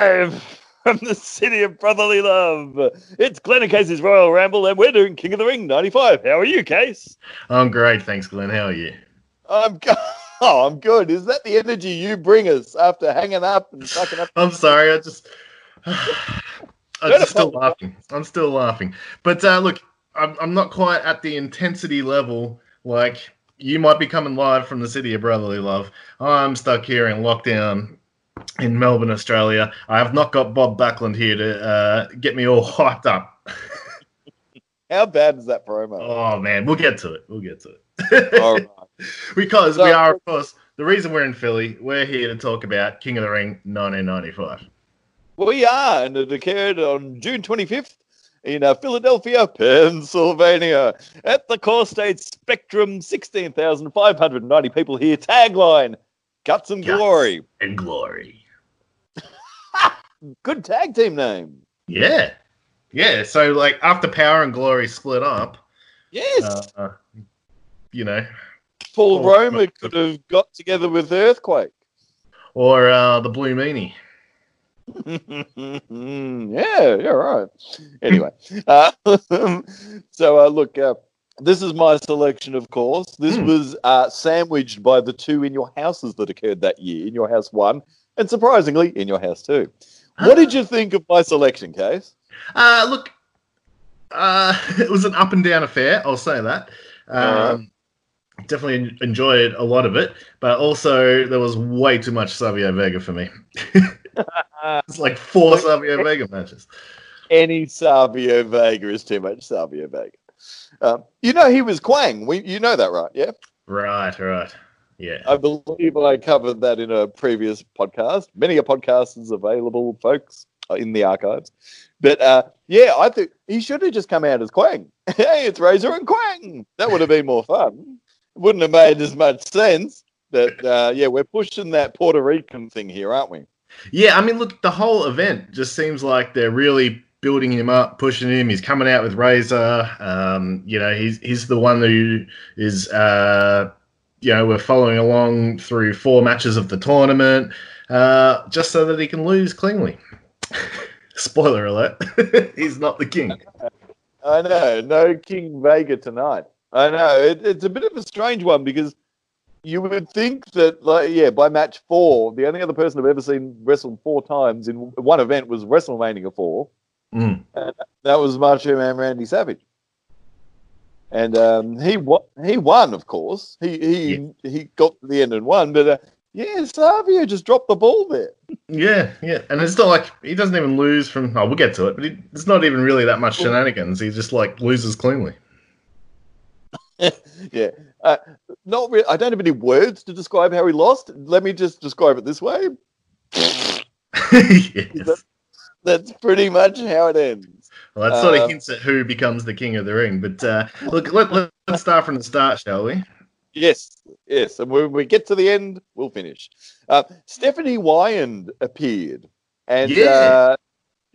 Live from the city of brotherly love. It's Glenn and Casey's Royal Ramble, and we're doing King of the Ring 95. How are you, Case? I'm great, thanks, Glenn. How are you? I'm go- Oh, I'm good. Is that the energy you bring us after hanging up and sucking up? I'm sorry, I just. I'm just still laughing. I'm still laughing. But uh, look, I'm, I'm not quite at the intensity level like you might be coming live from the city of brotherly love. I'm stuck here in lockdown in Melbourne, Australia. I have not got Bob Backlund here to uh, get me all hyped up. How bad is that promo? Oh man, we'll get to it. We'll get to it. All right. because So- we are, of course, the reason we're in Philly. We're here to talk about King of the Ring 1995. We are, and it occurred on June 25th in uh, Philadelphia, Pennsylvania, at the Core State Spectrum. 16,590 people here. Tagline Guts and Guts. Glory. And glory. Good tag team name. Yeah. Yeah. So, like, after Power and Glory split up, Yes. uh, you know, Paul oh, Roma could have got together with Earthquake. or uh, the Blue Meanie. yeah, yeah, right. Anyway, uh, so uh, look, uh, this is my selection, of course. This Hmm. was uh, sandwiched by the two in your houses that occurred that year, in your house one, and surprisingly, in your house two. What did you think of my selection, Case? Uh, look, uh, it was an up and down affair. I'll say that. Um, Definitely enjoyed a lot of it, but also there was way too much Savio Vega for me. it's like four Savio Vega matches. Any Savio Vega is too much Savio Vega. Um, you know he was Quang. We, you know that, right? Yeah. Right, right. Yeah. I believe I covered that in a previous podcast. Many a podcast is available, folks, uh, in the archives. But uh, yeah, I think he should have just come out as Quang. hey, it's Razor and Quang. That would have been more fun. It wouldn't have made as much sense. But uh, yeah, we're pushing that Puerto Rican thing here, aren't we? Yeah, I mean, look, the whole event just seems like they're really building him up, pushing him. He's coming out with Razor. Um, you know, he's he's the one who is, uh, you know, we're following along through four matches of the tournament, uh, just so that he can lose cleanly. Spoiler alert: he's not the king. I know, no King Vega tonight. I know it, it's a bit of a strange one because you would think that, like, yeah, by match four, the only other person I've ever seen wrestle four times in one event was WrestleMania four. Mm. That was Macho Man Randy Savage, and um, he won. He won, of course. He he he got to the end and won, but uh, yeah, Savio just dropped the ball there. Yeah, yeah, and it's not like he doesn't even lose from. Oh, we'll get to it, but he, it's not even really that much shenanigans. He just like loses cleanly. yeah, uh, not. Re- I don't have any words to describe how he lost. Let me just describe it this way. yes. That's pretty much how it ends. Well, that sort of Um, hints at who becomes the king of the ring. But uh, look, let, us start from the start, shall we? Yes, yes. And when we get to the end, we'll finish. Uh, Stephanie Wiand appeared, and Yeah. uh,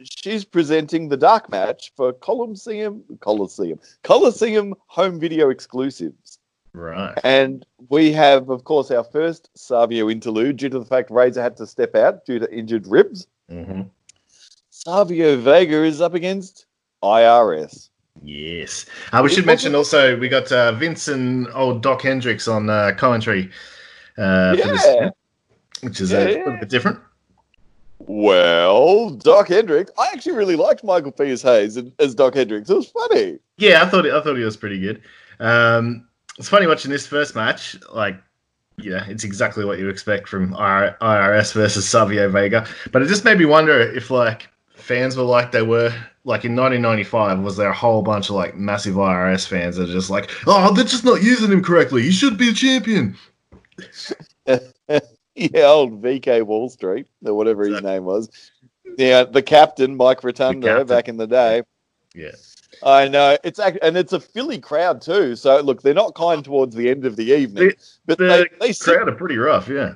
she's presenting the dark match for Coliseum, Coliseum, Coliseum home video exclusives. Right. And we have, of course, our first Savio interlude due to the fact Razor had to step out due to injured ribs. hmm Savio Vega is up against IRS. Yes. Uh, we It should mention also we got uh, Vince and old Doc Hendricks on uh, commentary uh, for this, Yeah. which is Yeah, a yeah. little bit different. Well, Doc Hendricks, I actually really liked Michael Pierce Hayes as Doc Hendricks. It was funny. Yeah, I thought I thought he was pretty good. Um, it's funny watching this first match. Like, yeah, it's exactly what you expect from IRS versus Savio Vega. But it just made me wonder if like fans were like they were like in 1995. Was there a whole bunch of like massive IRS fans that are just like, oh, they're just not using him correctly. He should be a champion. Yeah, old VK Wall Street, or whatever his name was. Yeah, the captain, Mike Rotunda, captain. back in the day. Yeah. I know it's act- and it's a Philly crowd too. So look, they're not kind towards the end of the evening, but The they, they sit, crowd are pretty rough. Yeah.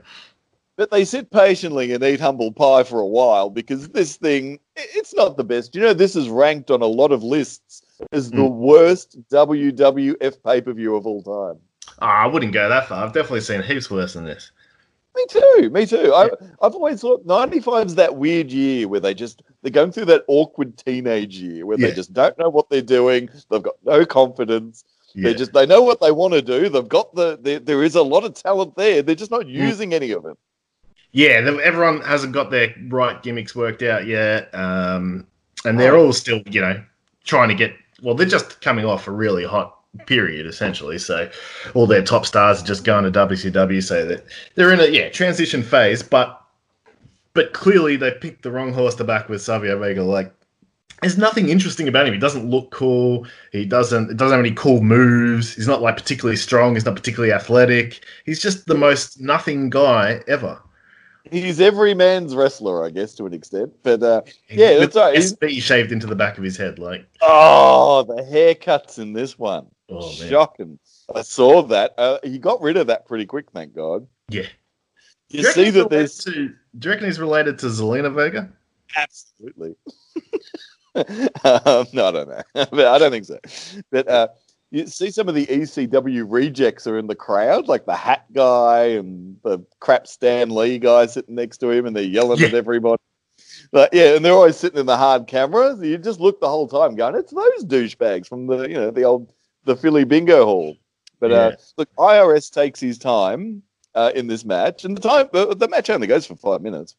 But they sit patiently and eat humble pie for a while because this thing, it's not the best. You know, this is ranked on a lot of lists as the Mm. worst WWF pay per view of all time. Oh, I wouldn't go that far. I've definitely seen heaps worse than this. Me too. Me too. I, I've always thought 95 is that weird year where they just they're going through that awkward teenage year where Yeah. they just don't know what they're doing. They've got no confidence. Yeah. They just they know what they want to do. They've got the there there is a lot of talent there. They're just not Mm. using any of it. Yeah, everyone hasn't got their right gimmicks worked out yet, um, and they're Oh. all still, you know, trying to get. Well, they're just coming off a really hot period, essentially. So all their top stars are just going to WCW, so that they're in a yeah transition phase. But but clearly they picked the wrong horse to back with Savio Vega. Like, there's nothing interesting about him. He doesn't look cool. He doesn't. It doesn't have any cool moves. He's not like particularly strong. He's not particularly athletic. He's just the most nothing guy ever. He's every man's wrestler, I guess, to an extent. But uh, Yeah, that's right. He's- SB shaved into the back of his head, like oh, the haircuts in this one, oh shocking. I saw that. Uh, he got rid of that pretty quick, thank God. yeah. You see that there's To, do you reckon he's related to Zelina Vega? Absolutely. um, no, I don't know. but I don't think so. But uh, you see some of the ECW rejects are in the crowd, like the hat guy and the crap Stan Lee guy sitting next to him, and they're yelling at Yeah. everybody. But yeah, and they're always sitting in the hard cameras. You just look the whole time going, it's those douchebags from the you know the old the Philly bingo hall. But uh, look, IRS takes his time uh, in this match, and the time uh, the match only goes for five minutes.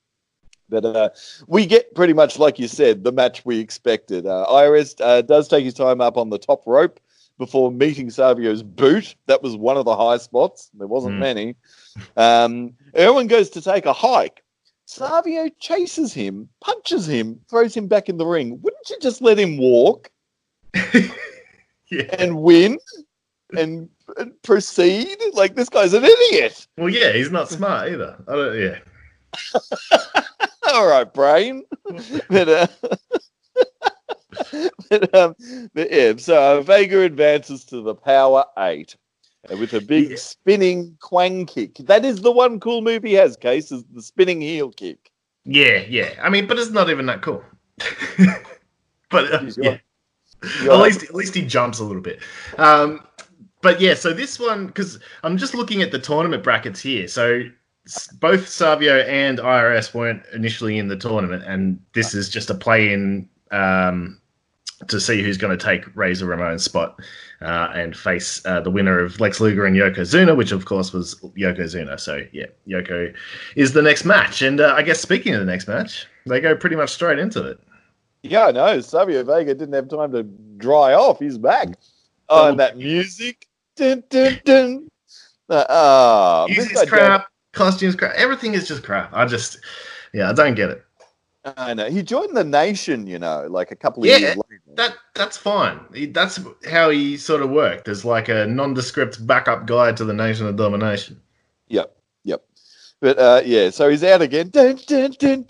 But uh, we get pretty much like you said, the match we expected. Uh, IRS uh, does take his time up on the top rope before meeting Savio's boot. That was one of the high spots. There wasn't Mm. many. Um, Irwin goes to take a hike. Savio chases him, punches him, throws him back in the ring. Wouldn't you just let him walk yeah. and win and, and proceed? Like this guy's an idiot. Well, yeah, he's not smart either. I don't. Yeah. All right, brain. but, uh, but, um, but yeah, so Vega advances to the power eight with a big Yeah. spinning quang kick. That is the one cool move he has, Case, is the spinning heel kick. Yeah, yeah. I mean, but it's not even that cool. but uh, yeah, at least at least he jumps a little bit. Um, but yeah, so this one because I'm just looking at the tournament brackets here. So both Savio and IRS weren't initially in the tournament, and this is just a play-in um, to see who's going to take Razor Ramon's spot uh, and face uh, the winner of Lex Luger and Yokozuna, which of course was Yokozuna. So yeah, Yoko is the next match, and uh, I guess speaking of the next match, they go pretty much straight into it. Yeah, I know. Savio Vega didn't have time to dry off. He's back. Oh, and that music. Dun, dun, dun. Uh, ah, Music's crap, costumes crap, everything is just crap. I just, yeah, I don't get it. I know. He joined the nation, you know, like a couple of Yeah. years later. That that's fine. He, that's how he sort of worked as like a nondescript backup guy to the Nation of Domination. Yep, yep. But uh, yeah, so he's out again. Dun, dun, dun.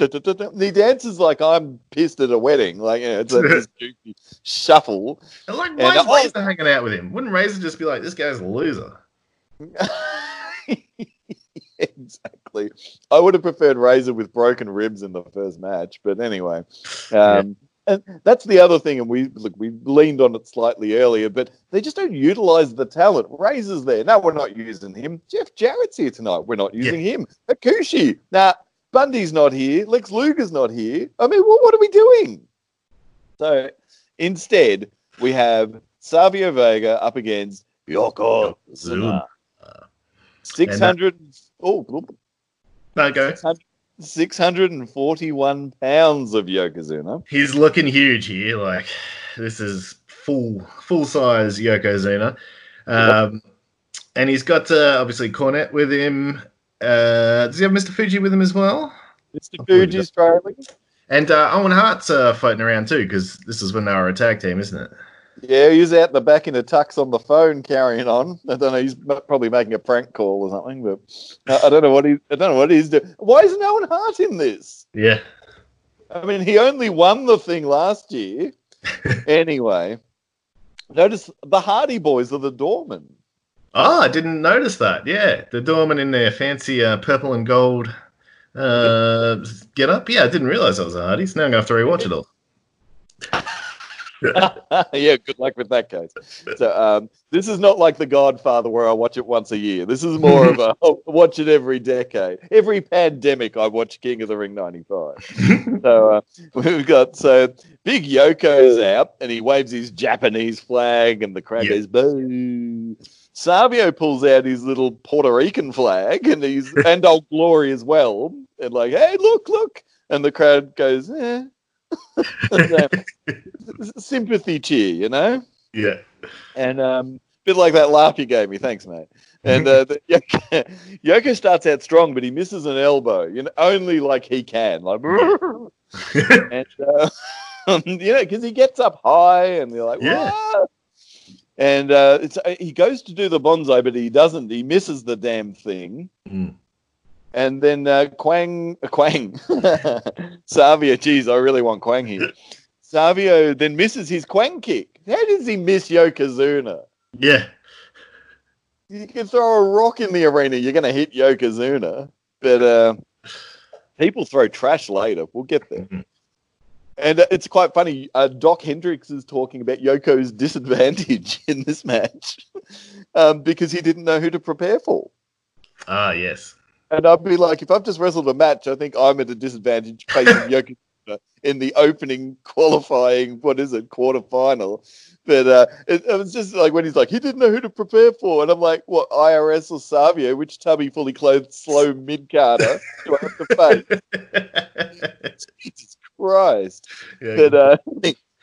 He dances like I'm pissed at a wedding. Like, yeah, it's a shuffle. And like, And, why is uh, Razor hanging out with him? Wouldn't Razor just be like, this guy's a loser? exactly. I would have preferred Razor with broken ribs in the first match, but anyway. Um, And that's the other thing, and we look, we leaned on it slightly earlier, but they just don't utilize the talent. Razor's there. No, we're not using him. Jeff Jarrett's here tonight. We're not using him. Akushi. Nah, Bundy's not here. Lex Luger's not here. I mean, what, what are we doing? So instead, we have Savio Vega up against Yoko Zuna. Six hundred. Oh, No, go. 641 pounds of Yokozuna. He's looking huge here. Like, this is full full size Yokozuna. Um, and he's got uh, obviously Cornette with him. Uh, does he have Mr. Fuji with him as well? Mr. Fuji's trailing. And uh, Owen Hart's uh, floating around too, because this is when they were a tag team, isn't it? Yeah, he's out the back in a tux on the phone carrying on. I don't know. He's probably making a prank call or something, but I don't know what he. I don't know what he's doing. Why isn't Owen Hart in this? Yeah. I mean, he only won the thing last year. anyway, notice the Hardy Boys are the doormen. Oh, I didn't notice that. Yeah, the doorman in their fancy uh, purple and gold uh, get up. Yeah, I didn't realize that was a Hardy's. Now I'm going to have to rewatch it all. yeah, good luck with that case. So um, this is not like The Godfather where I watch it once a year. This is more of a watch it every decade. Every pandemic, I watch King of the Ring '95. so uh, we've got so Big Yoko's out and he waves his Japanese flag and the crowd goes boo. Savio pulls out his little Puerto Rican flag and he's and Old Glory as well and like hey look look and the crowd goes eh. So, sympathy cheer, you know, yeah. and um, bit like that laugh you gave me. Thanks, mate. And uh, the, Yoko, Yoko starts out strong, but he misses an elbow, you know, only like he can, like, and uh, you know, because he gets up high, and they're like, Yeah. "What?" And uh, it's, uh, he goes to do the Banzai, but he doesn't. He misses the damn thing. Mm. And then uh, Quang, uh, Quang, Savio, geez, I really want Quang here. Savio then misses his Quang kick. How does he miss Yokozuna? Yeah. You can throw a rock in the arena, you're going to hit Yokozuna. But uh, people throw trash later. We'll get there. Mhm. And uh, it's quite funny. Uh, Doc Hendricks is talking about Yoko's disadvantage in this match um, because he didn't know who to prepare for. Ah, yes. And I'd be like, if I've just wrestled a match, I think I'm at a disadvantage facing Yokozuna in the opening qualifying, what is it, quarterfinal. But uh, it, it was just like when he's like, he didn't know who to prepare for. And I'm like, what, IRS or Savio? Which tubby fully clothed slow mid carder do I have to face? Jesus Christ. yeah. But uh,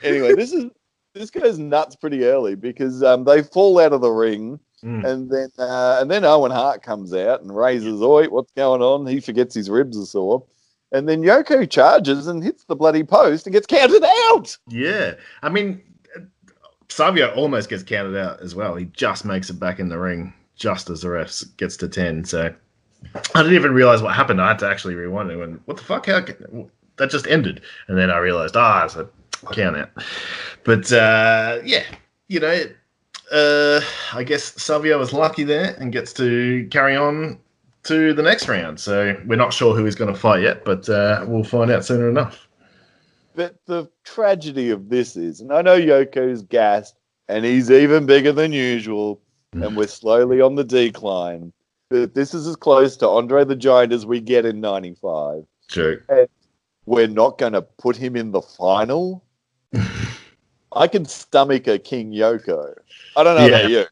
anyway, this is. This goes nuts pretty early because um, they fall out of the ring, Mm. and then uh, and then Owen Hart comes out and raises, "Oi, what's going on?" He forgets his ribs are sore, and then Yoko charges and hits the bloody post and gets counted out. Yeah. I mean, Savio almost gets counted out as well. He just makes it back in the ring just as the ref gets to 10. So I didn't even realize what happened. I had to actually rewind it and what the fuck? How can, that just ended. And then I realized, ah, it's a count out. But uh, yeah, you know, uh, I guess Savio was lucky there and gets to carry on to the next round. So we're not sure who he's going to fight yet, but uh, we'll find out sooner enough. But the tragedy of this is, and I know Yoko's gassed, and he's even bigger than usual, and we're slowly on the decline. But this is as close to Andre the Giant as we get in '95. True. we're not going to put him in the final. I can stomach a King Yoko. I don't know Yeah. about you.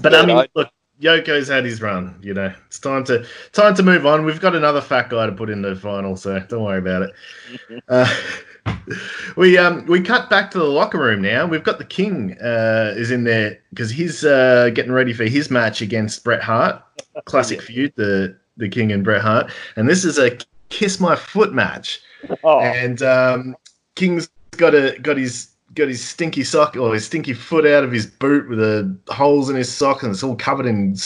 But Yeah, I mean, I- look, Yoko's had his run. You know, it's time to time to move on. We've got another fat guy to put in the final, so don't worry about it. uh, we um we cut back to the locker room now. We've got the King uh, is in there because he's uh, getting ready for his match against Bret Hart. Classic feud, the the King and Bret Hart, and this is a kiss my foot match. Oh, And um, King's got a got his got his stinky sock or his stinky foot out of his boot with the holes in his sock, and it's all covered in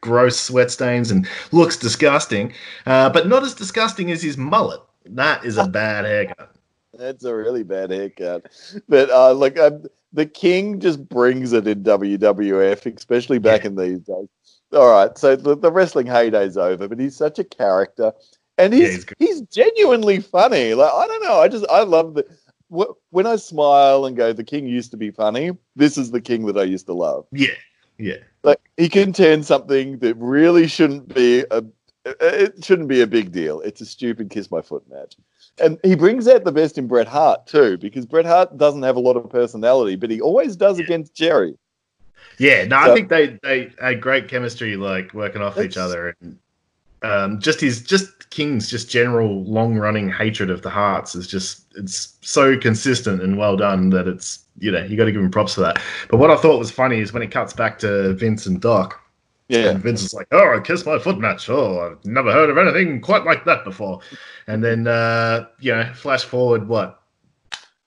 gross sweat stains and looks disgusting. Uh, but not as disgusting as his mullet. That is a bad haircut. that's a really bad haircut. But uh, like um, the King just brings it in WWF, especially back in these days. All right, so the, the wrestling heyday's over, but he's such a character, and Yeah, he's he's he's genuinely funny. Like I don't know, I just I love the. Wh- When I smile and go, the king used to be funny. This is the king that I used to love. Yeah, yeah, like he can turn something that really shouldn't be a it shouldn't be a big deal. It's a stupid kiss my foot match. And he brings out the best in Bret Hart too, because Bret Hart doesn't have a lot of personality, but he always does against Jerry. yeah. No, So- I think they they had great chemistry, like working off each other. And, um, just his just King's just general long running hatred of the Harts is just it's so consistent and well done that it's you know you got to give him props for that. But what I thought was funny is when it cuts back to Vince and Doc, Yeah. and Vince is like, "Oh, I kissed my foot match. Oh, I've never heard of anything quite like that before." And then uh, you know, flash forward what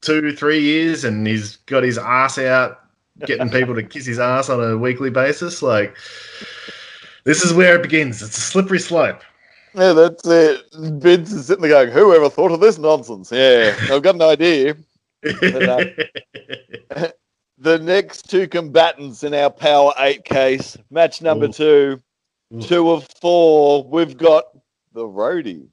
two, three years, and he's got his ass out, getting people to kiss his ass on a weekly basis. Like, this is where it begins. It's a slippery slope. Yeah, that's it. Vince is sitting there going, Whoever thought of this nonsense? Yeah, I've got an idea. Uh, the next two combatants in our Power 8 case, match number Ooh. two, Ooh. two of four, we've got the roadie.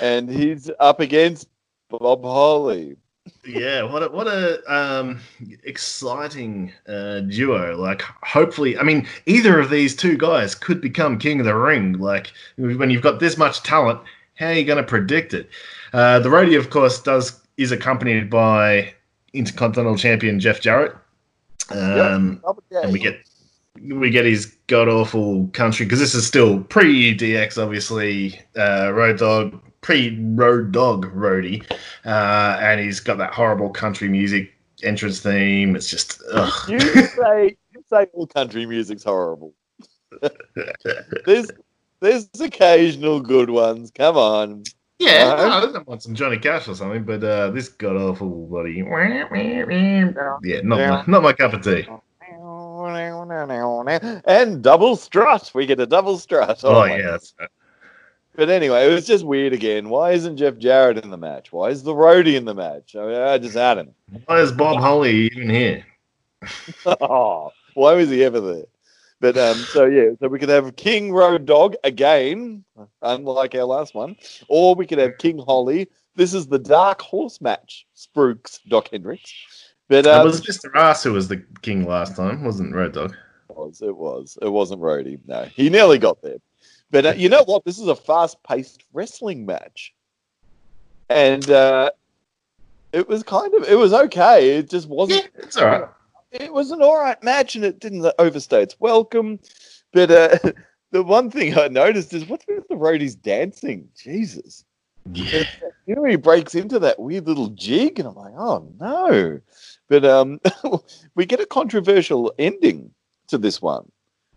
And he's up against Bob Holly. Yeah, what a, what a um, exciting uh, duo! Like, hopefully, I mean, either of these two guys could become king of the ring. Like, when you've got this much talent, how are you going to predict it? Uh, the roadie, of course, does is accompanied by Intercontinental Champion Jeff Jarrett, um, yep. and we get we get his god awful country because this is still pre DX, obviously. Uh, Road Dog pre Road Dog roadie, uh, and he's got that horrible country music entrance theme. It's just ugh. you say you say all country music's horrible. there's there's occasional good ones. Come on. Yeah, no, I want some Johnny Cash or something, but uh, this god awful bloody yeah, not my, not my cup of tea. And double strut. We get a double strut. Oh, oh yes. But anyway, it was just weird again. Why isn't Jeff Jarrett in the match? Why is the roadie in the match? I, mean, I just had him. Why is Bob Holly even here? oh, why was he ever there? But um, so yeah, so we could have King Road Dog again, unlike our last one, or we could have King Holly. This is the Dark Horse match. Spruks Doc Hendricks. But um, it was Mr. Ass who was the king last time, wasn't Road Dog? It was. It was. It wasn't Roadie. No, he nearly got there. But uh, you know what? This is a fast-paced wrestling match, and uh, it was kind of it was okay. It just wasn't. Yeah, it's all right. It was an all right match, and it didn't overstay its welcome. But uh, the one thing I noticed is what's with the roadies dancing? Jesus. Yeah. You know, he breaks into that weird little jig, and I'm like, oh no. But um, we get a controversial ending to this one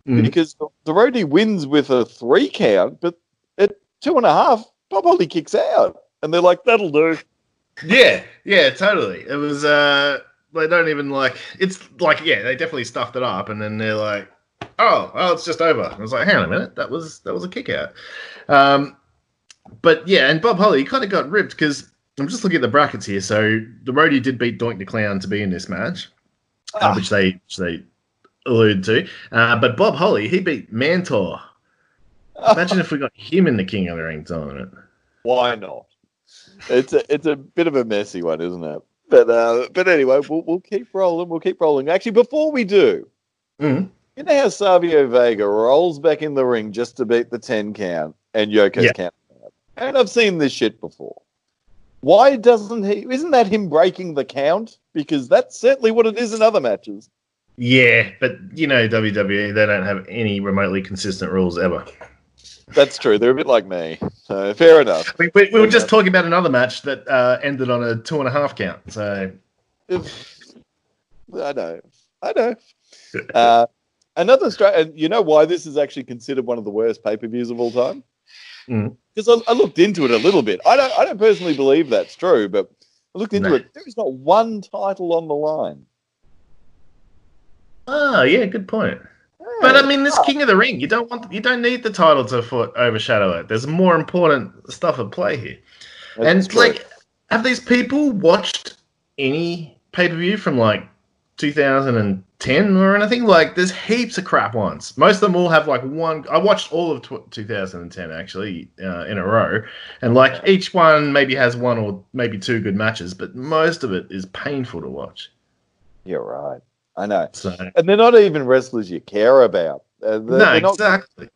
mm. because the roadie wins with a three count, but at two and a half, Bob Holly kicks out, and they're like, "That'll do." Yeah, yeah, totally. It was. uh They don't even like. It's like, yeah, they definitely stuffed it up, and then they're like, "Oh, oh, it's just over." I was like, "Hang on a minute, that was that was a kick out." Um, but yeah, and Bob Holly kind of got ripped because I'm just looking at the brackets here. So the roadie did beat Doink the Clown to be in this match, uh, ah. uh, which they which they allude to. Uh, but Bob Holly, he beat Mantaur. Imagine if we got him in the King of the Ring tournament. Why not? It's a it's a bit of a messy one, isn't it? But uh, but anyway, we'll we'll keep rolling. We'll keep rolling. Actually, before we do, mm-hmm. you know how Savio Vega rolls back in the ring just to beat the ten count and Yoko's yeah. count, and I've seen this shit before. Why doesn't he? Isn't that him breaking the count? Because that's certainly what it is in other matches. Yeah, but you know WWE, they don't have any remotely consistent rules ever. That's true. They're a bit like me. So fair enough. We, we, we were just talking about another match that uh, ended on a two and a half count. So I know, I know. Uh, another stra- and you know why this is actually considered one of the worst pay per views of all time? Because mm. I, I, looked into it a little bit. I don't, I don't personally believe that's true, but I looked into it. There is not one title on the line. Oh, yeah, good point. But I mean, this King of the Ring, you don't want, you don't need the title to foot overshadow it. There's more important stuff at play here. That's and true. like, have these people watched any pay per view from like 2010 or anything. Like, there's heaps of crap ones. Most of them all have like one. I watched all of 2010 actually uh, in a row, and like each one maybe has one or maybe two good matches, but most of it is painful to watch. You're right. I know. So, and they're not even wrestlers you care about. Uh, they're, no, they're not, exactly.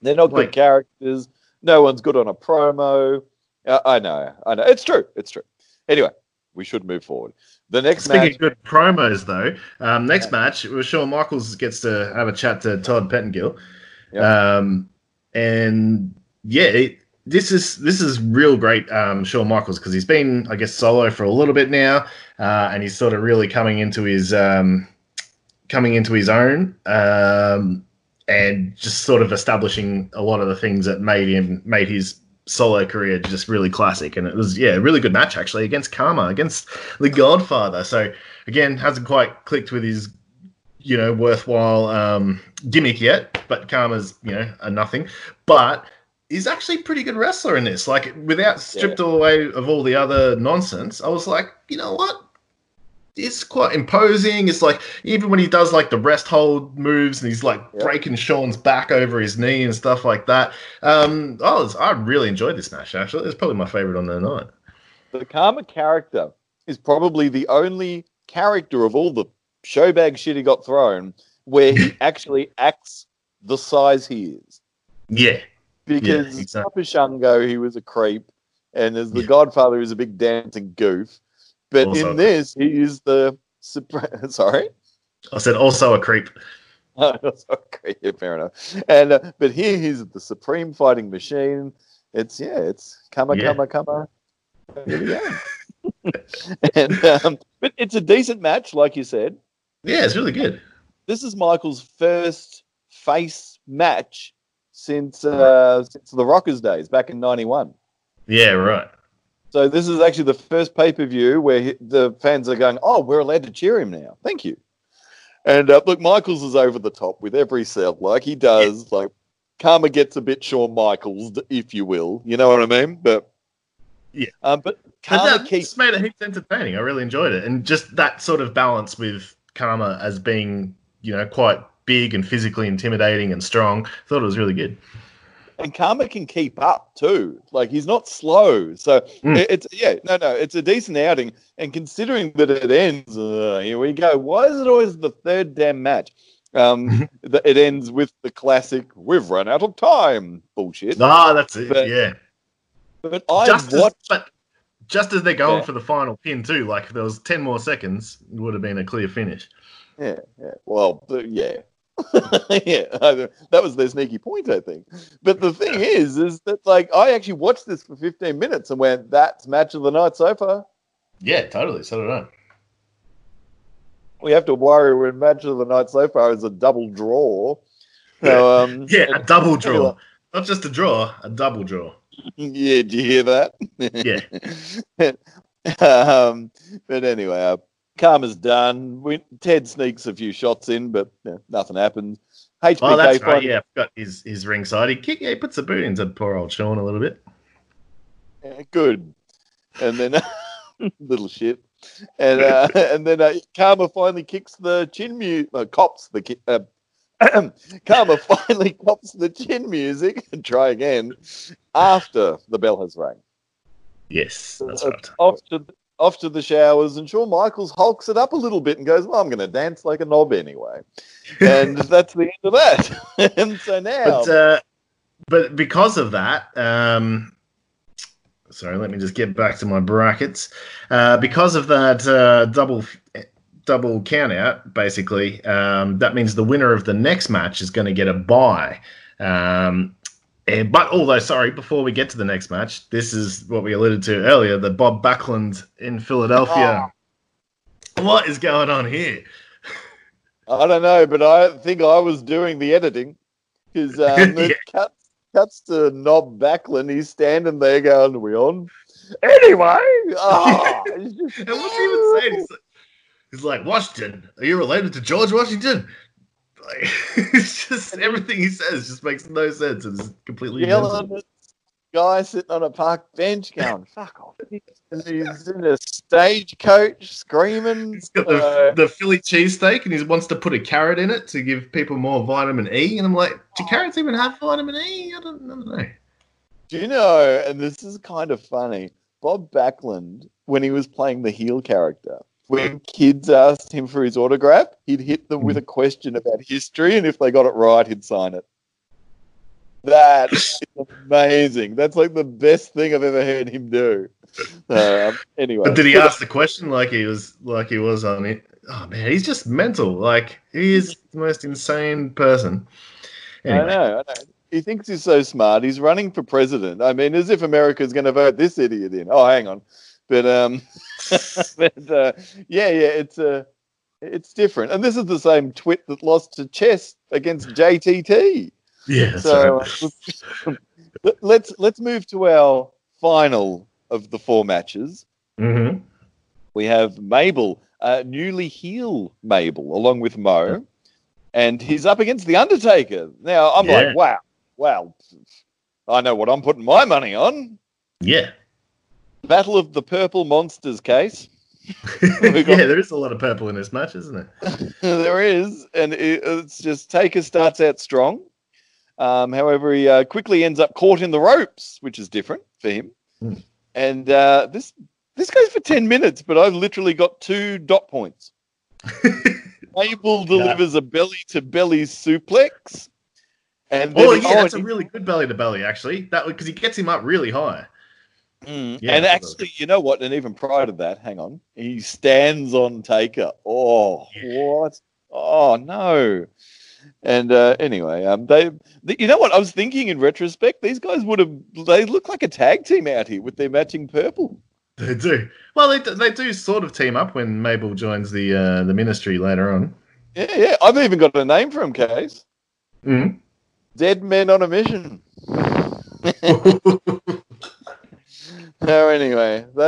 They're not like, good characters. No one's good on a promo. Uh, I know. I know. It's true. It's true. Anyway, we should move forward. The next Speaking match, of good promos, though, um, next yeah. match, Shawn Michaels gets to have a chat to Todd Pettengill, yep. um, and yeah, it, this is this is real great, um, Shawn Michaels, because he's been, I guess, solo for a little bit now, uh, and he's sort of really coming into his um, coming into his own, um, and just sort of establishing a lot of the things that made him made his solo career just really classic. And it was, yeah, a really good match actually against Kama against the Godfather. So again, hasn't quite clicked with his, you know, worthwhile um, gimmick yet, but Kama's you know, a nothing. But he's actually a pretty good wrestler in this. Like without stripped yeah. away of all the other nonsense, I was like, you know what? it's quite imposing. It's like even when he does like the rest hold moves and he's like yep. breaking Shawn's back over his knee and stuff like that. Um, I was I really enjoyed this match. Actually, it's probably my favorite on the night. The Kama character is probably the only character of all the showbag shit he got thrown where he actually acts the size he is. Yeah. Because Yeah, exactly. Papa Shango, he was a creep, and as the Yeah. Godfather, he was a big dancing goof. But Also- in this, he is the sorry. I said also a creep. Oh, yeah, fair enough. And uh, but here he's the supreme fighting machine. It's yeah, it's kama Yeah. kama kama. Here we go. and um, but it's a decent match, like you said. Yeah, it's really good. This is Michael's first face match since uh, since the Rockers days back in '91. Yeah, right. So this is actually the first pay per view where he- the fans are going, "Oh, we're allowed to cheer him now." Thank you. And uh, look, Michaels is over the top with every cell, like he does. Like Kama gets a bit Shawn Michaels, if you will. You know what I mean? But Yeah. um, but Kama that keeps just made it heaps entertaining. I really enjoyed it, and just that sort of balance with Kama as being, you know, quite big and physically intimidating and strong. Thought it was really good. and Kama can keep up too. Like he's not slow, so Mm. it- it's yeah, no, no, it's a decent outing. And considering that it ends, uh, here we go. Why is it always the third damn match? Um, that it ends with the classic "We've run out of time" bullshit. Ah, that's it. But yeah, But I just as, but just as they're going Yeah. for the final pin too. Like if there was ten more seconds, it would have been a clear finish. Yeah, yeah. Well, yeah. yeah, I- that was their sneaky point, I think. But the thing is, is that like I actually watched this for 15 minutes and went, "That's match of the night so far." Yeah, totally. So did I. we have to worry when match of the night so far is a double draw. So, um, Yeah, a double draw, Anyway. not just a draw, a double draw. yeah, do you hear that? Yeah. um, but anyway, Kama's done. We, Ted sneaks a few shots in, but nothing happens. HBK Oh, that's right. Yeah, I forgot his his ringside. He kick, yeah, he puts the boot into poor old Shawn a little bit. Yeah, good. And then little shit. And uh, and then uh, Kama finally kicks the chin music. Uh, cops the ki- uh, Kama finally cops the chin music and try again after the bell has rang. Yes, that's Uh, right. To off to the showers, and Shawn Michaels hulks it up a little bit and goes, "Well, I'm going to dance like a knob anyway." And that's the end of that. and so now, But uh, but because of that, um, sorry, let me just get back to my brackets. Uh, because of that uh, double double count out, basically, um, that means the winner of the next match is going to get a bye. Um, and, but although, sorry, before we get to the next match, this is what we alluded to earlier: the Bob Backlund in Philadelphia. Ah. What is going on here? I don't know, but I think I was doing the editing because um, uh, it Yeah. cuts cuts to Knob Backlund. He's standing there going, "Are we on?" Anyway, oh, And what's he even saying? He's like, Washington, are you related to George Washington? Like, it's just everything he says just makes no sense. and It's completely yelling at guy sitting on a park bench, going, "Fuck off!" And he's in a stagecoach screaming. He's got the, uh, the Philly cheesesteak and he wants to put a carrot in it to give people more vitamin E. And I'm like, do carrots even have vitamin E? I don't, I don't know. Do you know? And this is kind of funny. Bob Backlund, when he was playing the heel character, when kids asked him for his autograph, he'd hit them with a question about history, and if they got it right, he'd sign it. That is amazing. That's like the best thing I've ever heard him do. Um, anyway, But did he ask the question like he was like he was on it? Oh man, he's just mental. Like he is the most insane person. Anyway. I know, I know. He thinks he's so smart. He's running for president. I mean, as if America's going to vote this idiot in. Oh, hang on, but um, but uh, yeah, yeah, it's uh, it's different. And this is the same twit that lost to chess against JTT. Yeah. so right. let- let's let's move to our final of the four matches. Mhm. We have Mabel, uh, newly heel Mabel, along with Mo, and he's up against the Undertaker. Now I'm Yeah. like, wow, wow, I know what I'm putting my money on. Yeah. Battle of the Purple Monsters case. yeah, there is a lot of purple in this match, isn't it? there is, and it, it's just Taker starts out strong. Um, however, he uh, quickly ends up caught in the ropes, which is different for him. Hmm. And uh, this this goes for 10 minutes, but I've literally got two dot points. Abel delivers a belly to belly suplex. And Oh yeah, that's a really good belly to belly actually. That because he gets him up really high. Mm. Yeah, and actually, you know what? And even prior to that, hang on, he stands on Taker. Oh, Yeah. what? Oh no! And uh, anyway, um, they, th- you know what? I was thinking in retrospect, these guys would have. They look like a tag team out here with their matching purple. They do. Well, they do- they do sort of team up when Mabel joins the uh, the ministry later on. Yeah, yeah. I've even got a name for him, Case. Mm. Dead Men on a Mission.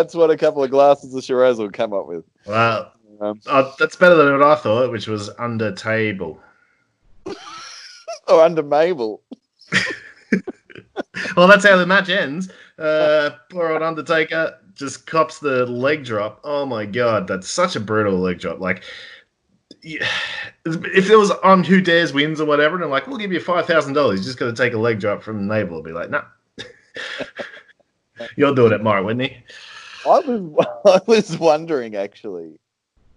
That's what a couple of glasses of Shiraz will come up with. well, Um, uh, that's better than what I thought, which was under table. or under Mabel. Well, that's how the match ends. Uh, poor old Undertaker just cops the leg drop. Oh my god, that's such a brutal leg drop. Like, yeah, if it was on Who Dares Wins or whatever, and I'm like, we'll give you five thousand dollars, you just got to take a leg drop from Mabel. I'd be like, no. You'll do it tomorrow, wouldn't he? I was I was wondering actually,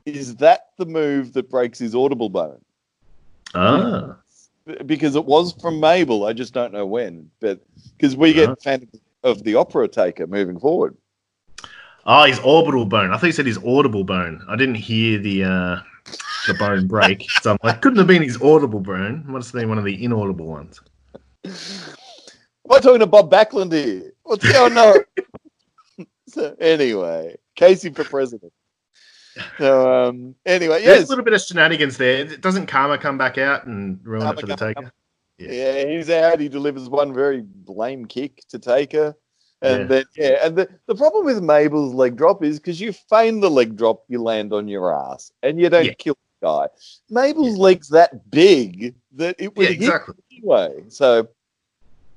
is that the move that breaks his audible bone? Ah, Because it was from Mabel, I just don't know when. But because we get. Phantom of the Opera taker moving forward. oh, his orbital bone. I thought you said his audible bone. I didn't hear the uh, the bone break, so I'm like, couldn't have been his audible bone. Must have been one of the inaudible ones. Am I talking to Bob Backlund here? What's going on? so anyway, Casey for president. So um, anyway, There's yes, a little bit of shenanigans there. Doesn't Kama come back out and ruin Karma it for the come- taker? Yeah, he's out. He delivers one very lame kick to Taker. And Yeah. then, yeah, and the, the problem with Mabel's leg drop is because you feign the leg drop, you land on your ass and you don't Yeah. kill the guy. Mabel's leg's that big that it would Yeah, hit exactly. anyway. So,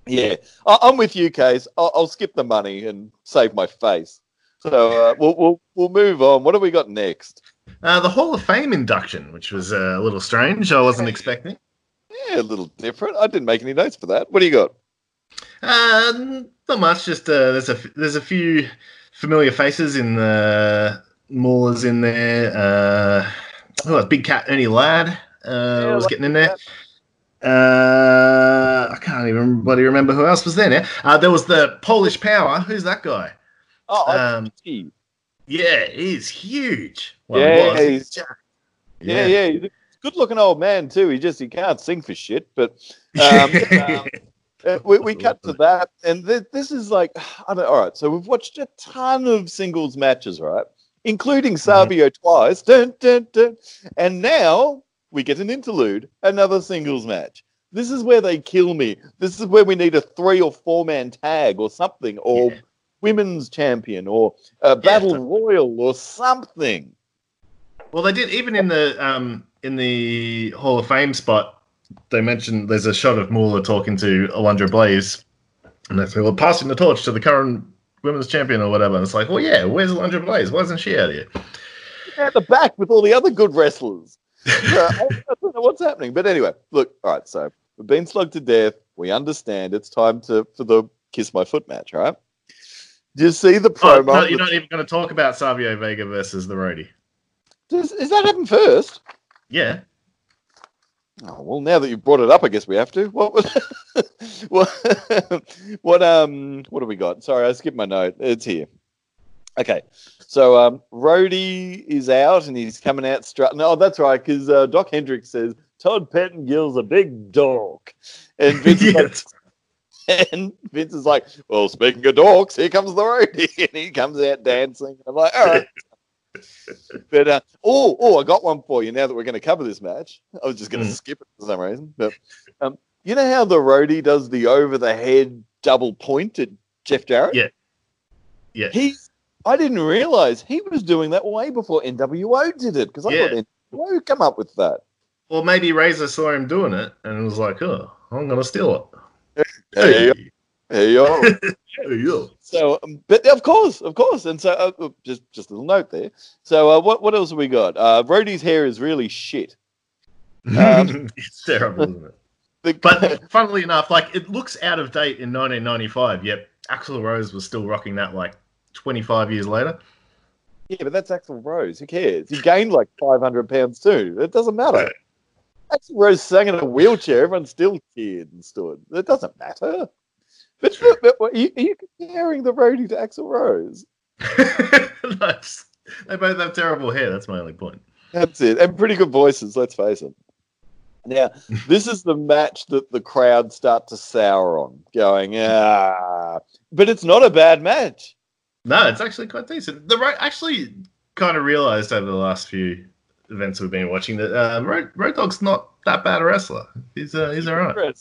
yeah, I, I'm with you, Case. I'll, I'll skip the money and save my face. So uh, we'll, we'll we'll move on. What do we got next? Uh, the Hall of Fame induction, which was uh, a little strange. I wasn't expecting. Yeah, a little different. I didn't make any notes for that. What do you got? Uh, not much. Just uh, there's a there's a few familiar faces in the Maulers in there. Uh, oh, Big Cat Ernie Ladd uh, Yeah, was like getting in there. Uh, I can't even bloody remember who else was there now. Uh, there was the Polish Power. Who's that guy? Oh, Um, yeah, he's huge. Well, Yeah, was. he's- yeah, yeah. He's a good looking old man too. He just he can't sing for shit. But um, um, uh, we, we cut to that, and th- this is like I don't. All right, so we've watched a ton of singles matches, right? Including Savio twice, dun, dun, dun. and now we get an interlude, another singles match. This is where they kill me. This is where we need a three or four man tag or something, or Yeah. women's champion, or a battle royal, or something. Well, they did even in the um, in the Hall of Fame spot. They mentioned there's a shot of Moolah talking to Alundra Blaze, and they say, "Well, passing the torch to the current women's champion or whatever." And it's like, "Well, yeah, where's Alundra Blaze? Why isn't she out here?" at the back with all the other good wrestlers. I, don't know what's happening. But anyway, look, all right, so we've been slugged to death. We understand it's time to for the kiss my foot match, right? Do you see the Oh, promo? no, you're not even going to talk about Savio Vega versus the Roadie. Does, is that happen first? Yeah, Oh, well, now that you've brought it up, I guess we have to. What was what, what um what do we got? Sorry, I skipped my note. It's here. Okay, so um, Roadie is out and he's coming out strutting. Oh, that's right, because uh, Doc Hendricks says Todd Pettengill's a big dog, and Vince, is like- and Vince is like, "Well, speaking of dogs, here comes the Roadie," and he comes out dancing. I'm like, "All right." But uh, oh, oh, I got one for you. Now that we're going to cover this match, I was just going to Mm. skip it for some reason. But um, you know how the roadie does the over the head double point at Jeff Jarrett? Yeah. Yeah. He, I didn't realize he was doing that way before NWO did it because I Yeah. thought NWO come up with that. Or maybe Razor saw him doing it and was like, "Oh, I'm going to steal it." Hey, yo. Hey, yo. Hey, yo. So, um, but of course, of course, and so uh, just just a little note there. So, uh, what what else have we got? Uh, Roadie's hair is really shit. Um, it's terrible, isn't it? The- But funnily enough, like it looks out of date in 1995. Yet Axl Rose was still rocking that like 25 years later. Yeah, but that's Axl Rose. Who cares? He gained like 500 pounds too. It doesn't matter. Axl Rose sang in a wheelchair. Everyone still cheered and stood. It doesn't matter. But, but, but are, you, are you comparing the roadie to Axl Rose? nice. They both have terrible hair. That's my only point. That's it. And pretty good voices, let's face it. Now, this is the match that the crowd start to sour on, going, ah. But it's not a bad match. No, it's actually quite decent. The right actually kind of realized over the last few events we've been watching that uh, Road, Road Dogg's not that bad a wrestler. He's uh, he's all right.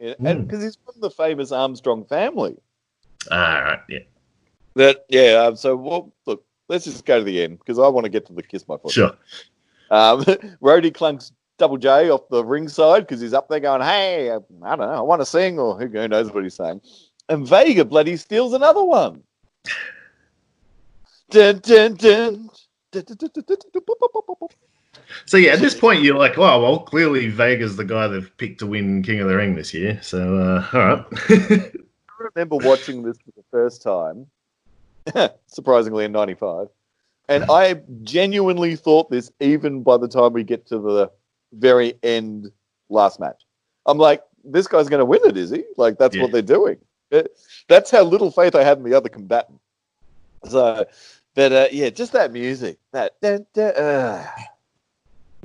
Yeah, and because he's from the famous Armstrong family. All right, yeah. That yeah. Um, so well, look, let's just go to the end because I want to get to the kiss my foot. Sure. Um, Roadie clunks Double J off the ringside because he's up there going, "Hey, I don't know, I want to sing," or who knows what he's saying. And Vega bloody steals another one. Dun, dun, dun. So yeah, at this point you're like, oh well, clearly Vega's the guy they've picked to win King of the Ring this year. So uh, all right. I remember watching this for the first time, surprisingly in '95, and I genuinely thought this even by the time we get to the very end last match. I'm like, this guy's going to win it, is he? Like that's Yeah. what they're doing. That's how little faith I had in the other combatant. So, but uh, yeah, just that music, that. dun, dun, uh.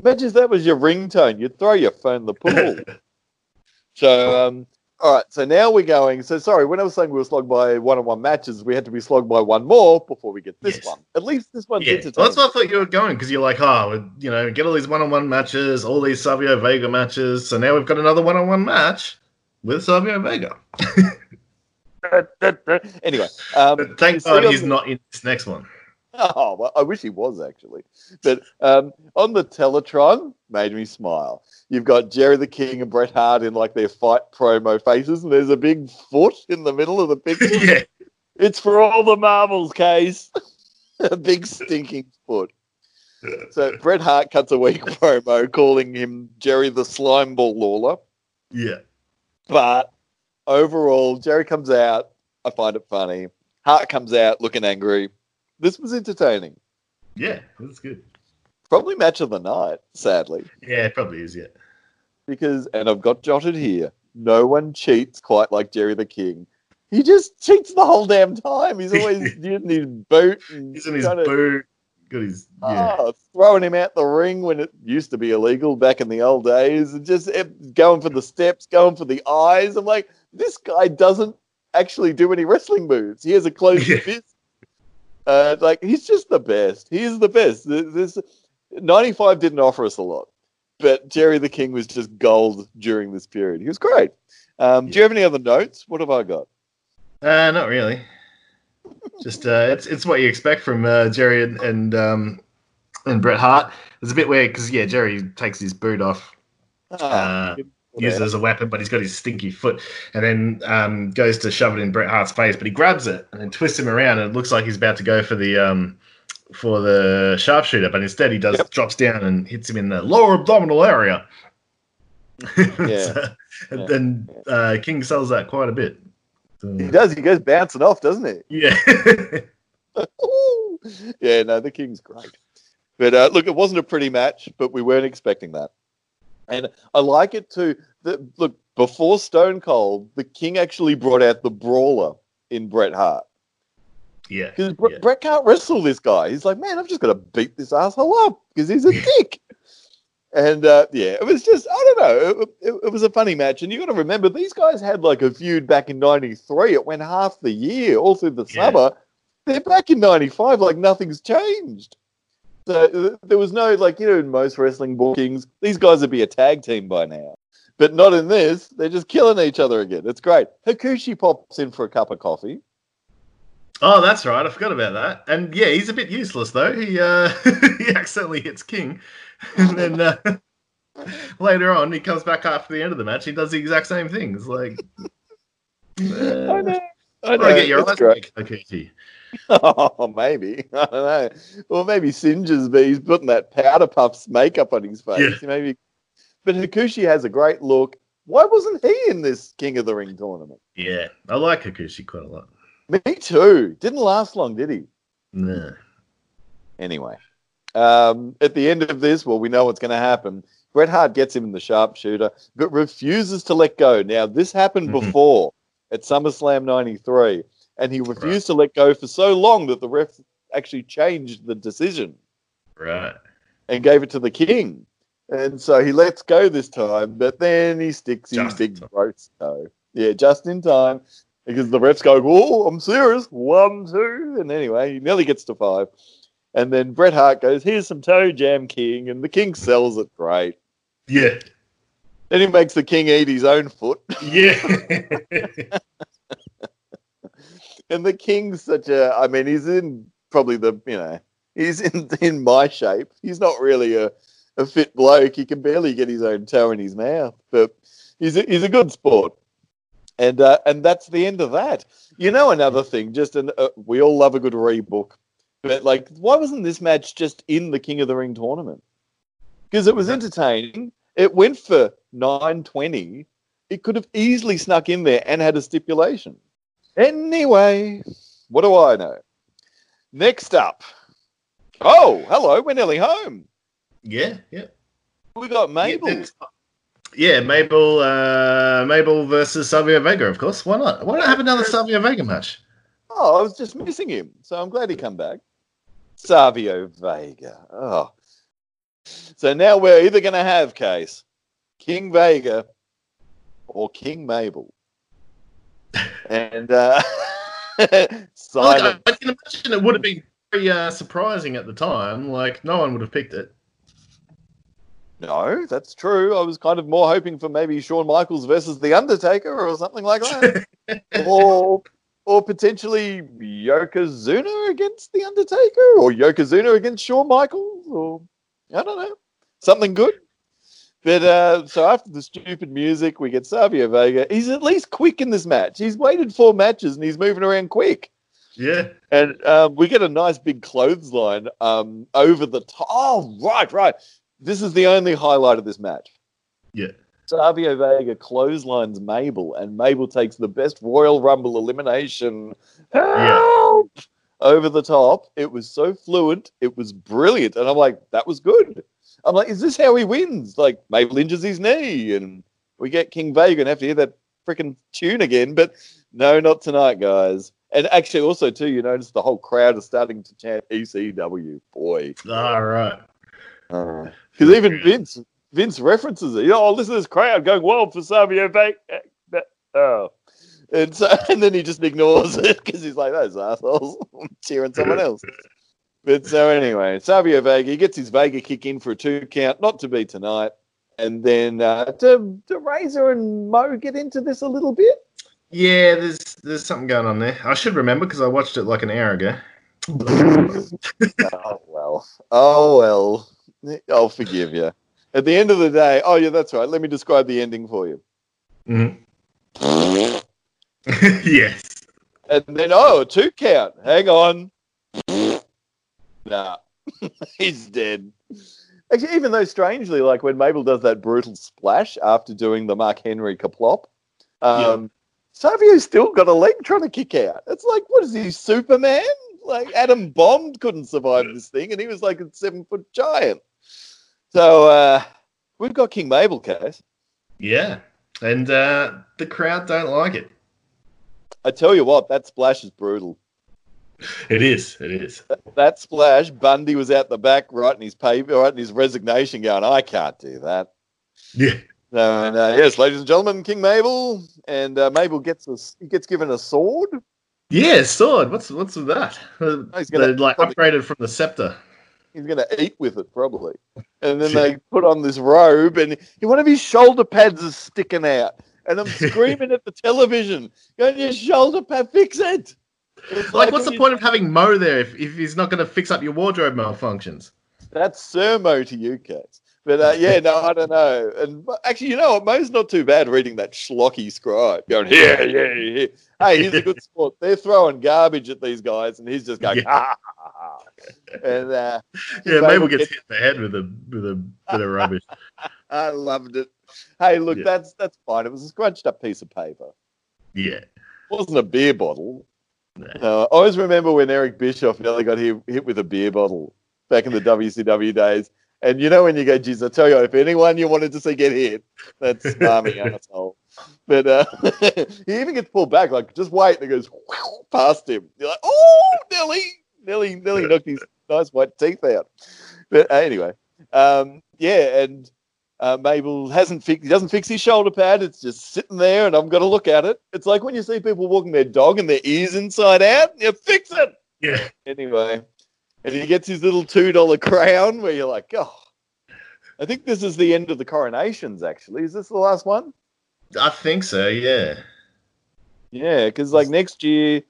Imagine if that was your ringtone. You'd throw your phone in the pool. So, um, all right. So now we're going. So, sorry, when I was saying we were slogged by one-on-one matches, we had to be slogged by one more before we get this Yes. one. At least this one's Yeah, entertaining. well, that's what I thought you were going because you're like, oh, you know, get all these one-on-one matches, all these Savio Vega matches. So now we've got another one-on-one match with Savio Vega. anyway, um, thank God he's the- not in this next one. Oh, well, I wish he was actually. But um, on the Teletron, made me smile. You've got Jerry the King and Bret Hart in like their fight promo faces, and there's a big foot in the middle of the picture. yeah, It's for all the marbles, case. a big stinking foot. So Bret Hart cuts a weak promo calling him Jerry the Slime Ball Lawler. yeah, But overall, Jerry comes out. I find it funny. Hart comes out looking angry. This was entertaining. yeah. it was good. Probably match of the night, sadly. Yeah, it probably is. Yeah, Because, and I've got jotted here, no one cheats quite like Jerry the King. He just cheats the whole damn time. He's always using his boot he's in his to- boot. Got his yeah. Oh, throwing him out the ring when it used to be illegal back in the old days, and just eh, going for the steps, going for the eyes. I'm like, this guy doesn't actually do any wrestling moves. He has a closed Yeah. fist. Uh, like he's just the best. He's the best. Th- This 95 didn't offer us a lot, but Jerry the King was just gold during this period. He was great. Um, Do you have any other notes? What have I got? Uh, not really. Just uh, it's it's what you expect from uh, Jerry and and, um, and Bret Hart. It's a bit weird because yeah, Jerry takes his boot off, Ah, Uh, uses it as a weapon, but he's got his stinky foot, and then um, goes to shove it in Bret Hart's face, but he grabs it and then twists him around, and it looks like he's about to go for the um, for the sharpshooter, but instead he does Yep. drops down and hits him in the lower abdominal area. Yeah. So- and then uh, King sells that quite a bit. So, he does. He goes bouncing off, doesn't he? yeah. Yeah, no, the King's great. But uh, look, it wasn't a pretty match, but we weren't expecting that. And I like it too. That look, before Stone Cold, the King actually brought out the brawler in Bret Hart yeah. because Bre- Yeah. Bret can't wrestle this guy. He's like, man, I'm just gonna beat this asshole up because he's a dick. And uh, yeah, it was just, I don't know, it, it, it was a funny match. And you got to remember, these guys had like a feud back in 93. It went half the year, all through the Yeah. summer. They're back in 95, like nothing's changed. So there was no, like, you know, in most wrestling bookings, these guys would be a tag team by now. But not in this. They're just killing each other again. It's great. Hakushi pops in for a cup of coffee. Oh, that's right. I forgot about that. And yeah, he's a bit useless though. He uh, he accidentally hits King, and then uh, later on he comes back after the end of the match. He does the exact same things. Like, I uh, know. I gotta get your it's eyes great. back, Hakushi. Oh, maybe. I don't know. Or maybe Singer's, but he's putting that powder puffs makeup on his face. Maybe. But Hakushi has a great look. Why wasn't he in this King of the Ring tournament? Yeah, I like Hakushi quite a lot. Me too. Didn't last long, did he? Nah. Anyway, um, at the end of this, well, we know what's going to happen. Bret Hart gets him in the sharpshooter, but refuses to let go. Now, this happened Mhm. before at SummerSlam 93, and he refused to let go for so long that the ref actually changed the decision Right. and gave it to the king. And so he lets go this time, but then he sticks his big throat toe. Yeah, just in time. Because the ref's going, oh, I'm serious. One, two. And anyway, he nearly gets to five. And then Bret Hart goes, here's some toe jam, King. And the King sells it great. Yeah. Then he makes the King eat his own foot. Yeah. And the King's such a, I mean, he's in probably the, you know, he's in, in my shape. He's not really a, a fit bloke. He can barely get his own toe in his mouth, but he's a, he's a good sport. And uh, and that's the end of that. You know, another thing, just an, uh, we all love a good rebook, but like, why wasn't this match just in the King of the Ring tournament? Because it was entertaining. It went for nine twenty. It could have easily snuck in there and had a stipulation. Anyway, what do I know? Next up. Oh, hello, we're nearly home. yeah. Yeah. We got Mabel. Yeah, Yeah, Mabel, uh, Mabel versus Savio Vega, of course. Why not? Why not have another Savio Vega match? Oh, I was just missing him, so I'm glad he come back. Savio Vega. Oh. So now we're either going to have case King Vega or King Mabel. And uh, Look, I. I can imagine it would have been very uh, surprising at the time. Like no one would have picked it. No, that's true. I was kind of more hoping for maybe Shawn Michaels versus The Undertaker or something like that. or or potentially Yokozuna against The Undertaker or Yokozuna against Shawn Michaels or I don't know. Something good. But uh, so after the stupid music, we get Savio Vega. He's at least quick in this match. He's waited four matches and he's moving around quick. Yeah. And um, we get a nice big clothesline um, over the top. Oh, right, right. This is the only highlight of this match. Yeah. Savio Vega clotheslines Mabel, and Mabel takes the best Royal Rumble elimination. Help! Over the top. It was so fluent. It was brilliant. And I'm like, that was good. I'm like, is this how he wins? Like, Mabel injures his knee, and we get King Vega and have to hear that freaking tune again. But no, not tonight, guys. And actually, also, too, you notice the whole crowd is starting to chant ECW. Boy. All right. Uh, because even Vince, Vince references it. You know, oh, listen to this crowd going wild for Savio Vega. Uh, oh. And so, and then he just ignores it because he's like, those assholes I'm cheering someone else. But so anyway, Savio Vega, he gets his Vega kick in for a two count, not to be tonight. And then uh, do, do Razor and Mo get into this a little bit? Yeah, there's there's something going on there. I should remember because I watched it like an hour ago. oh, well. Oh, well. I'll forgive you. At the end of the day, oh, yeah, that's right. Let me describe the ending for you. Mm-hmm. yes. And then, oh, two count. Hang on. Nah, he's dead. Actually, even though strangely, like when Mabel does that brutal splash after doing the Mark Henry kaplop, um, Savio's still got a leg trying to kick out. It's like, what is he, Superman? Like Adam Bomb couldn't survive this thing, and he was like a seven foot giant. So uh, we've got King Mabel case. Yeah. And uh, the crowd don't like it. I tell you what, that splash is brutal. It is. It is. that splash, Bundy was out the back writing his paper, writing his resignation, going, "I can't do that." Yeah. So, and, uh, yes, ladies and gentlemen, King Mabel, and uh, Mabel gets a, he gets given a sword. Yeah, sword. What's what's with that? Uh, he's gonna- like upgraded from the scepter. He's going to eat with it probably, and then they put on this robe, and one of his shoulder pads is sticking out, and I'm screaming at the television, "Going your shoulder pad, fix it!" It's Like, what's the point of having Mo there if, if he's not going to fix up your wardrobe malfunctions? That's Sir Mo to you, Cats. But uh, yeah, no, I don't know. And actually, you know what? Mo's not too bad reading that schlocky scribe, going, yeah, yeah, yeah. Hey, he's a good sport. They're throwing garbage at these guys, and he's just going, Yeah. ha, ha, ha, ha. And uh, Yeah, Mabel Mabel gets gets- hit in the head with a with a bit of rubbish. I loved it. Hey, look, Yeah. that's that's fine. It was a scrunched up piece of paper. Yeah. It wasn't a beer bottle. No. I always remember when Eric Bischoff nearly got hit, hit with a beer bottle. back in the WCW days. And you know when you go, geez, I tell you, if anyone you wanted to see get hit, that's Smarmy asshole. But uh, he even gets pulled back, like just wait, and it goes past him. You're like, oh, Nelly, Nelly, Nelly knocked his nice white teeth out. But uh, anyway, um, yeah, and uh, Mabel hasn't fixed. He doesn't fix his shoulder pad. It's just sitting there, and I'm going to look at it. It's like when you see people walking their dog and their ears inside out. You fix it. Yeah. Anyway, and he gets his little two dollar crown, where you're like, oh. I think this is the end of the coronations. Actually, is this the last one? I think so. Yeah. Yeah, because like next year,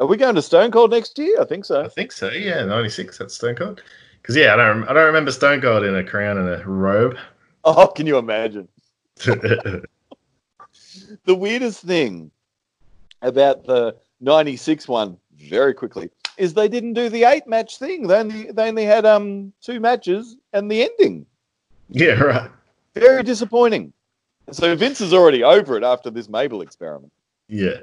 are we going to Stone Cold next year? I think so. I think so. Yeah, ninety six. That's Stone Cold. Because yeah, I don't. I don't remember Stone Cold in a crown and a robe. Oh, can you imagine? the weirdest thing about the 96 one, very quickly, is they didn't do the eight match thing. They only, they only had um two matches and the ending. yeah. Right. Very disappointing. So Vince is already over it after this Mabel experiment. Yeah.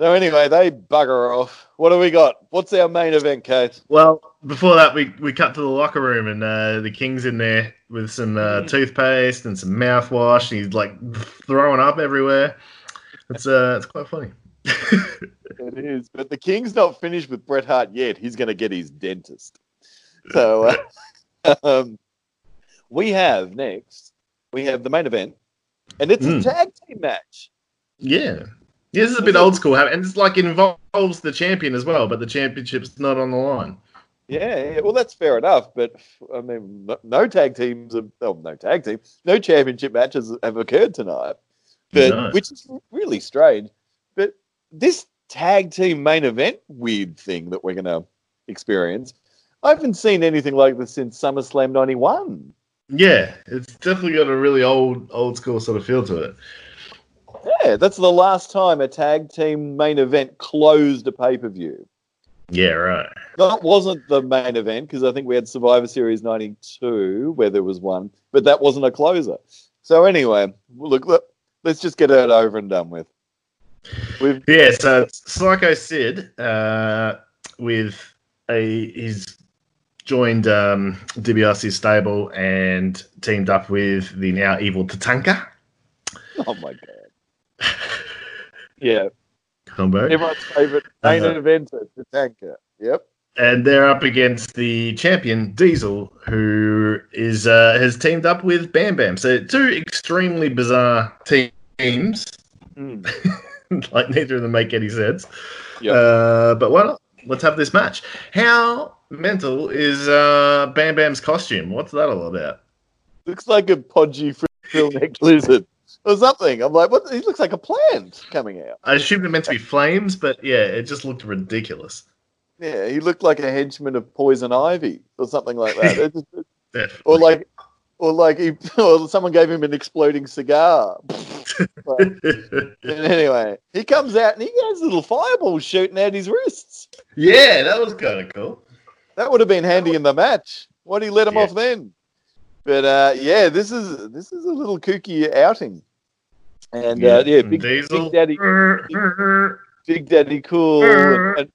So anyway, they bugger off. What do we got? What's our main event, Kate? Well, before that, we, we cut to the locker room and uh, the King's in there with some uh, toothpaste and some mouthwash. And he's like throwing up everywhere. It's uh, it's quite funny. It is, but the King's not finished with Bret Hart yet. He's going to get his dentist. So, uh, um, we have next. We have the main event, and it's a Mm. tag team match. yeah. Yeah, this is a bit old school, and it's like involves the champion as well, but the championship's not on the line. Yeah, well, that's fair enough. But I mean, no, no tag teams, have, oh, no tag team, no championship matches have occurred tonight, but No. which is really strange. But this tag team main event weird thing that we're going to experience, I haven't seen anything like this since SummerSlam '91. Yeah, it's definitely got a really old old school sort of feel to it. Yeah, that's the last time a tag team main event closed a pay per view. Yeah, right. That wasn't the main event because I think we had Survivor Series '92 where there was one, but that wasn't a closer. So anyway, look, look let's just get it over and done with. We've Yeah, so it's Psycho Sid uh, with a he's joined um, DiBiase's stable and teamed up with the now evil Tatanka oh my god, yeah, combo, everyone's favorite main Uh-huh. eventer, the tanker. Yep. and they're up against the champion Diesel, who is uh, has teamed up with Bam Bam. So two extremely bizarre teams. Mm. like neither of them make any sense. Yep. Uh, but why not? Let's have this match. How mental is uh, Bam Bam's costume? What's that all about? Looks like a podgy frill necked lizard or something. I'm like, what? He looks like a plant coming out. I assumed they're meant to be flames, but yeah, it just looked ridiculous. Yeah, he looked like a henchman of Poison Ivy or something like that. Just- or like, or like he, or someone gave him an exploding cigar. But anyway, he comes out and he has little fireballs shooting out his wrists. yeah, that was kind of cool. That would have been handy in the match. Why would he let him Yeah. off then? But uh, yeah, this is this is a little kooky outing, and uh, yeah, big, Diesel. big daddy, Big Daddy Cool, and, and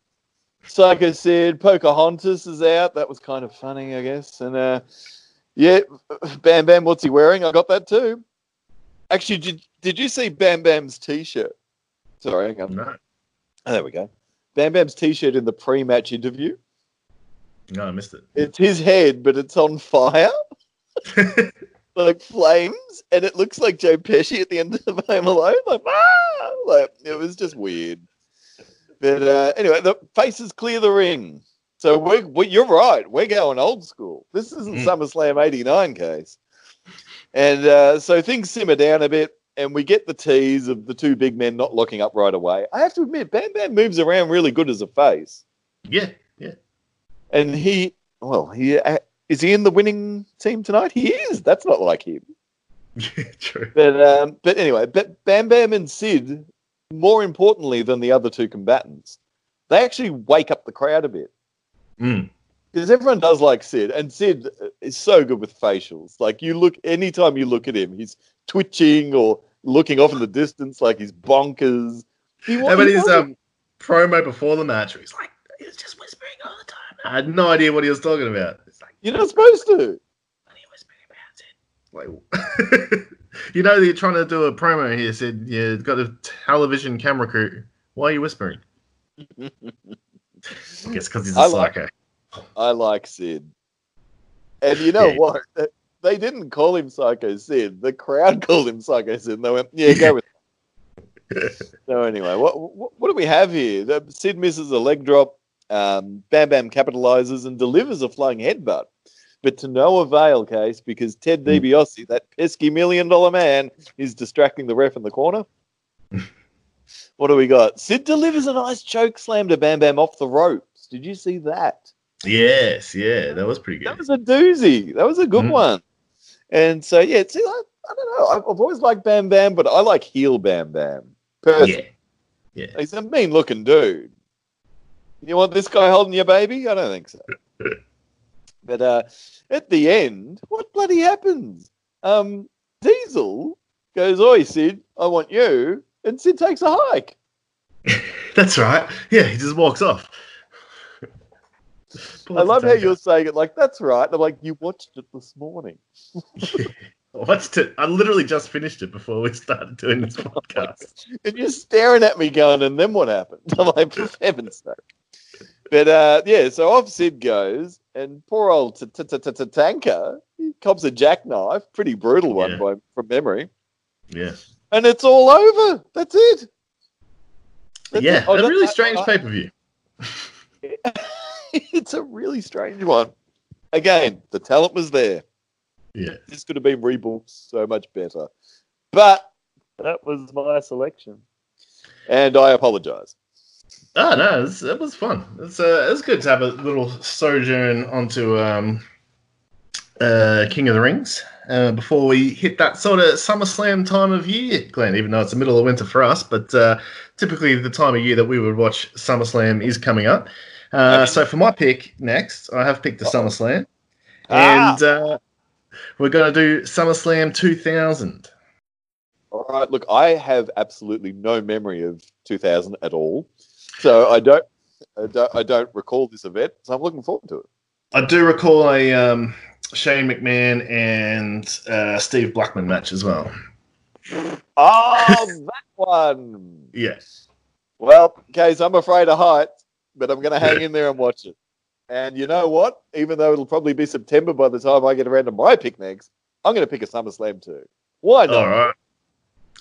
Psycho Sid, Pocahontas is out. That was kind of funny, I guess. And uh, yeah, Bam Bam, what's he wearing? I got that too. Actually, did, did you see Bam Bam's t-shirt? Sorry, hang on. no, Oh, there we go. Bam Bam's t-shirt in the pre-match interview. no, I missed it. It's his head, but it's on fire, it. like flames, and it looks like Joe Pesci at the end of Home Alone. Like, ah! like it was just weird. But uh, anyway, the faces clear the ring. So we're, we you're right. We're going old school. This isn't Mm. SummerSlam '89 case. And uh, so things simmer down a bit, and we get the tease of the two big men not locking up right away. I have to admit, Bam Bam moves around really good as a face. yeah, yeah. And he, well, he is he in the winning team tonight? He is. That's not like him. Yeah, true. But um, but anyway, but Bam Bam and Sid, more importantly than the other two combatants, they actually wake up the crowd a bit Mm. because everyone does like Sid, and Sid is so good with facials. Like you look, anytime you look at him, he's twitching or looking off in the distance, like he's bonkers. He, about he his um, promo before the match? Where he's like, he was just whispering all the time. I had no idea what he was talking about. It's like, You're not supposed to. what are you whispering about? Sid? Like, you know, you're trying to do a promo here. Said, yeah, got a television camera crew. Why are you whispering? I guess because he's a I like- psycho. I like Sid. And you know Yeah. what? They didn't call him Psycho Sid. The crowd called him Psycho Sid. And they went, yeah, go with So anyway, what, what what do we have here? The, Sid misses a leg drop. Um, Bam Bam capitalizes and delivers a flying headbutt, but to no avail, case because Ted Hmm. DiBiase, that pesky million dollar man, is distracting the ref in the corner. what do we got? Sid delivers a nice choke slam to Bam Bam off the ropes. Did you see that? yes, yeah, that was pretty good. That was a doozy. That was a good Mm. one. And so yeah, see, I, I don't know. I've, I've always liked Bam Bam, but I like heel Bam Bam. Personally. Yeah, yeah. He's a mean looking dude. You want this guy holding your baby? I don't think so. but uh, at the end, what bloody happens? Um, Diesel goes, Oi, Sid, I want you. And Sid takes a hike. That's right. Yeah, he just walks off. I love how you're saying it like, that's right. I'm like, you watched it this morning. I watched it. I literally just finished it before we started doing this podcast. And you're staring at me going, and then what happened? I'm like, for heaven's sake. But uh, yeah, so off Sid goes, and poor old Tanker he cops a jackknife, pretty brutal one Yeah. by, from memory, Yeah, and it's all over. That's it. That's yeah. it. Oh, a that- really I- strange pay per view. it's a really strange one. Again, the talent was there. Yeah, This could have been rebooked so much better, but that was my selection, and I apologize. Oh no, it was, it was fun. It's uh, it was good to have a little sojourn onto um, uh, King of the Rings uh, before we hit that sort of SummerSlam time of year, Glenn. Even though it's the middle of winter for us, but uh, typically the time of year that we would watch SummerSlam is coming up. Uh, Okay. So for my pick next, I have picked the Uh-oh. SummerSlam, Ah! and uh, we're going to do SummerSlam 2000. All right. Look, I have absolutely no memory of 2000 at all, so I don't, I don't, I don't recall this event. So I'm looking forward to it. I do recall a um, Shane McMahon and uh, Steve Blackman match as well. Oh, that one. Yes. Well, Case, I'm afraid of heights, but I'm going to hang in there and watch it. And you know what? Even though it'll probably be September by the time I get around to my pick next, I'm going to pick a SummerSlam too. Why not? All right.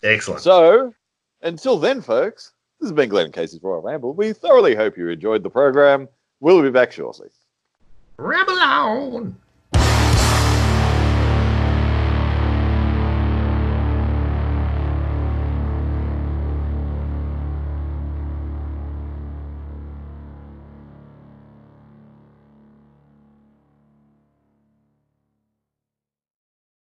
Excellent. So, until then, folks, this has been Glenn Casey's Royal Ramble. We thoroughly hope you enjoyed the program. We'll be back shortly. Ramble on.